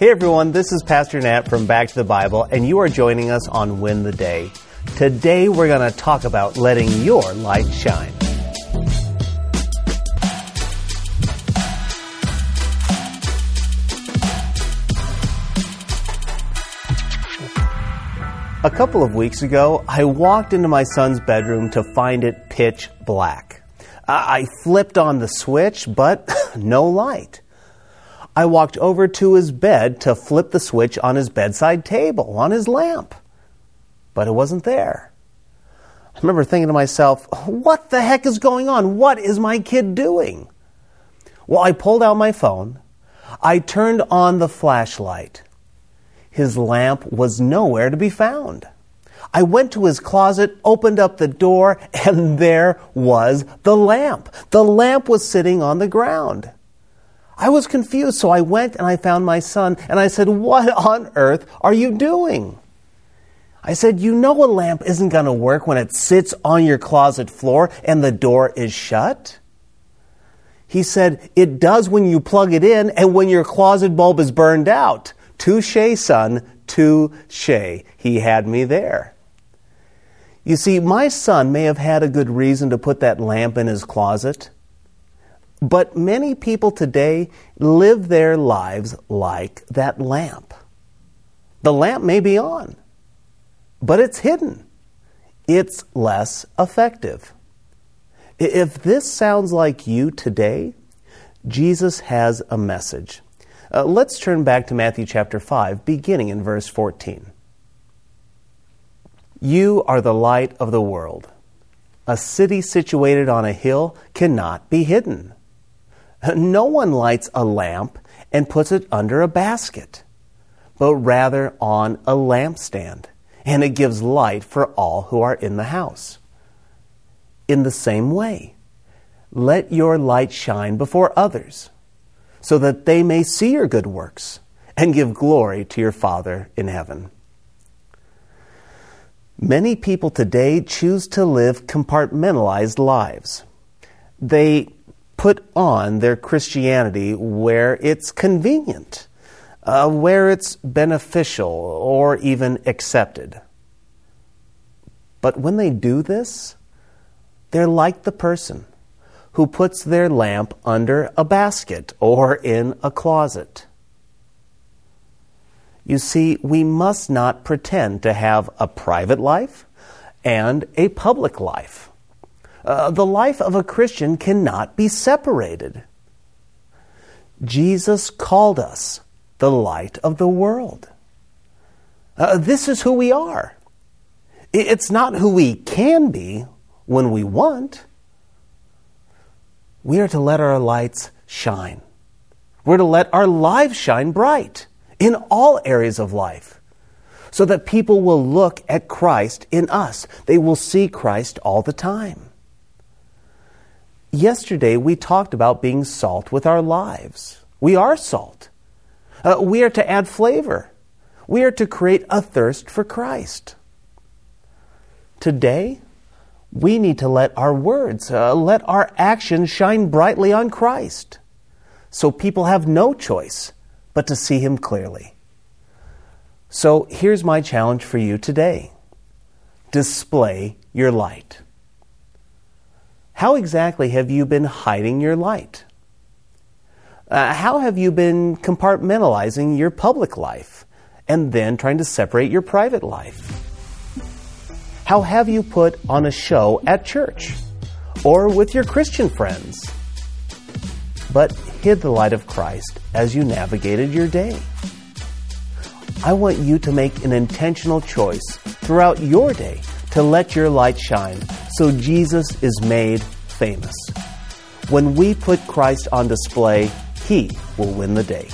Hey everyone, this is Pastor Nat from Back to the Bible, and you are joining us on Win the Day. Today we're going to talk about letting your light shine. A couple of weeks ago, I walked into my son's bedroom to find it pitch black. I flipped on the switch, but no light. I walked over to his bed to flip the switch on his bedside table, on his lamp, but it wasn't there. I remember thinking to myself, what the heck is going on? What is my kid doing? Well, I pulled out my phone. I turned on the flashlight. His lamp was nowhere to be found. I went to his closet, opened up the door, and there was the lamp. The lamp was sitting on the ground. I was confused, so I went and I found my son and I said, What on earth are you doing? I said, You know a lamp isn't going to work when it sits on your closet floor and the door is shut? He said, It does when you plug it in and when your closet bulb is burned out. Touche, son, touche. He had me there. You see, my son may have had a good reason to put that lamp in his closet. But many people today live their lives like that lamp. The lamp may be on, but it's hidden. It's less effective. If this sounds like you today, Jesus has a message. Uh, let's turn back to Matthew chapter 5, beginning in verse 14. You are the light of the world. A city situated on a hill cannot be hidden. No one lights a lamp and puts it under a basket, but rather on a lampstand, and it gives light for all who are in the house. In the same way, let your light shine before others, so that they may see your good works and give glory to your Father in heaven. Many people today choose to live compartmentalized lives. They put on their Christianity where it's convenient, uh, where it's beneficial, or even accepted. But when they do this, they're like the person who puts their lamp under a basket or in a closet. You see, we must not pretend to have a private life and a public life. Uh, the life of a Christian cannot be separated. Jesus called us the light of the world. Uh, this is who we are. It's not who we can be when we want. We are to let our lights shine. We're to let our lives shine bright in all areas of life so that people will look at Christ in us. They will see Christ all the time. Yesterday, we talked about being salt with our lives. We are salt. Uh, we are to add flavor. We are to create a thirst for Christ. Today, we need to let our words, uh, let our actions shine brightly on Christ so people have no choice but to see Him clearly. So here's my challenge for you today display your light. How exactly have you been hiding your light? Uh, how have you been compartmentalizing your public life and then trying to separate your private life? How have you put on a show at church or with your Christian friends, but hid the light of Christ as you navigated your day? I want you to make an intentional choice throughout your day to let your light shine so Jesus is made famous. When we put Christ on display, He will win the day.